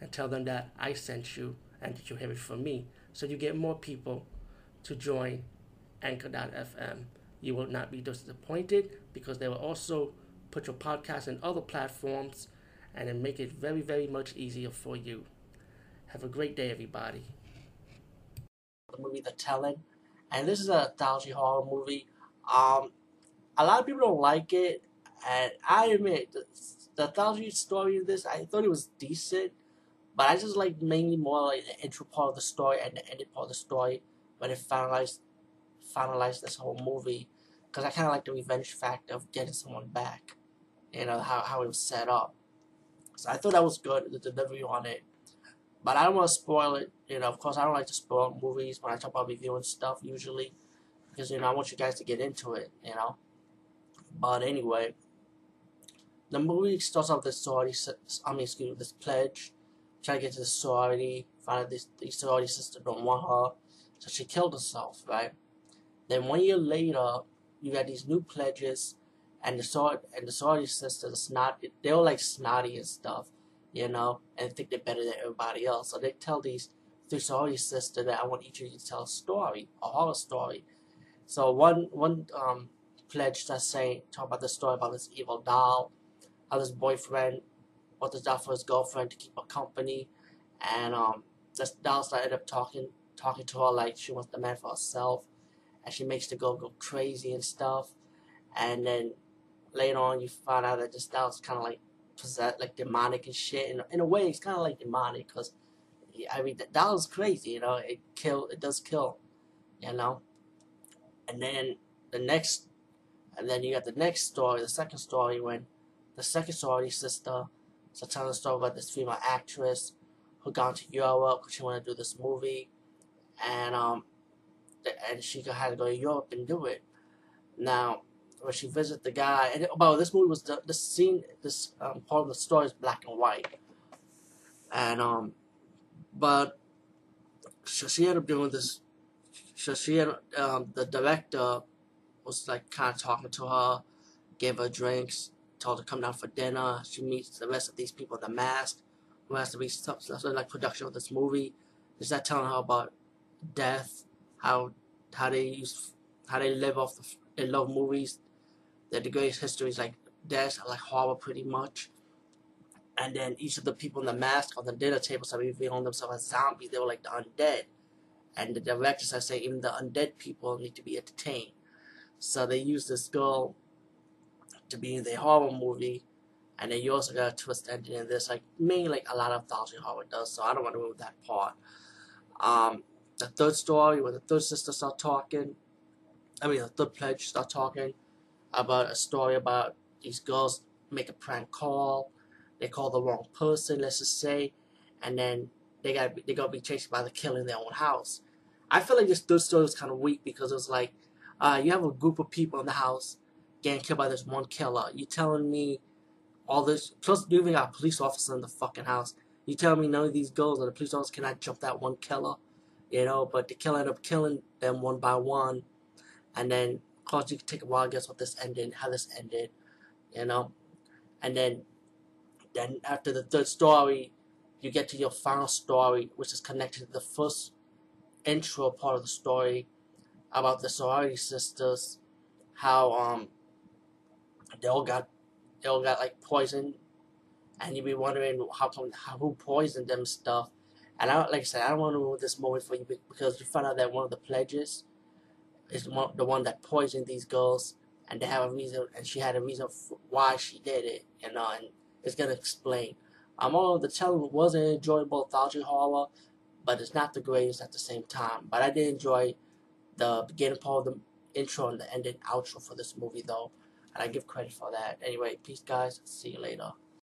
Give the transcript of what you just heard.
and tell them that I sent you and that you have it from me. So you get more people to join Anchor.fm. You will not be disappointed because they will also put your podcast in other platforms and then make it very, very much easier for you. Have a great day, everybody. The movie The Telling, and this is a anthology horror movie. Um, a lot of people don't like it, and I admit the, the anthology story of this, I thought it was decent, but I just like mainly more like the intro part of the story and the ending part of the story when it finalized finalized this whole movie because I kind of like the revenge factor of getting someone back, you know how how it was set up. So I thought that was good the delivery on it, but I don't want to spoil it. You know, of course I don't like to spoil movies when I talk about reviewing stuff usually because you know I want you guys to get into it. You know, but anyway. The movie starts off this sorority, I mean, excuse me, this pledge trying to get to the sorority, find out this the sorority sister don't want her, so she killed herself, right? Then one year later, you got these new pledges, and the sort and the sorority sisters snot they were like snotty and stuff, you know, and think they're better than everybody else. So they tell these three sorority sisters that I want each of you to tell a story, a horror story. So one one um pledge starts saying talk about the story about this evil doll, how this boyfriend bought this doll for his girlfriend to keep her company, and um, this doll ended up talking talking to her like she wants the man for herself, and she makes the girl go crazy and stuff, and then later on you find out that this doll's kind of like possessed, like demonic and shit. And in a way, it's kind of like demonic because I mean the doll's crazy, you know. It kill, it does kill, you know. And then the next, and then you got the next story, the second story when the second sorority sister so telling the story about this female actress who gone to Europe because she wanted to do this movie, and um, and she had to go to Europe and do it. Now, when she visited the guy, and about this movie was the, the scene, this um, part of the story is black and white, and um, but so she ended up doing this. So she had um, the director was like kind of talking to her, gave her drinks, told to come down for dinner. She meets the rest of these people the mask, who has to be stuff, like production of this movie. Is that telling her about death, how how they use how they live off the they love movies. That the greatest history is like death, like horror, pretty much. And then each of the people in the mask on the dinner table started revealing themselves as zombies. They were like the undead. And the directors are saying even the undead people need to be entertained. So they use this girl to be the horror movie, and then you also got a twist ending in this, like mainly like a lot of thousand horror does. So I don't want to move that part. Um, the third story where the third sister start talking, I mean the third pledge start talking about a story about these girls make a prank call, they call the wrong person, let's just say, and then they got they got to be chased by the killer in their own house. I feel like this third story was kind of weak because it was like, uh, you have a group of people in the house getting killed by this one killer. You telling me all this? Plus, you even got a police officer in the fucking house. You telling me none of these girls or the police officers cannot jump that one killer? You know, but the killer ended up killing them one by one, and then of course you can take a while guess what this ended, how this ended, you know, and then then after the third story, you get to your final story, which is connected to the first intro part of the story about the sorority sisters, how um they all got they all got like poisoned, and you'd be wondering how come how, who poisoned them stuff. And I like I said, I don't want to ruin this moment for you because you find out that one of the pledges is one, the one that poisoned these girls, and they have a reason, and she had a reason why she did it, you know, and it's gonna explain. Um, although the telling was an enjoyable anthology horror, but it's not the greatest at the same time. But I did enjoy the beginning part of the intro and the ending outro for this movie, though and I give credit for that. Anyway, peace, guys. See you later.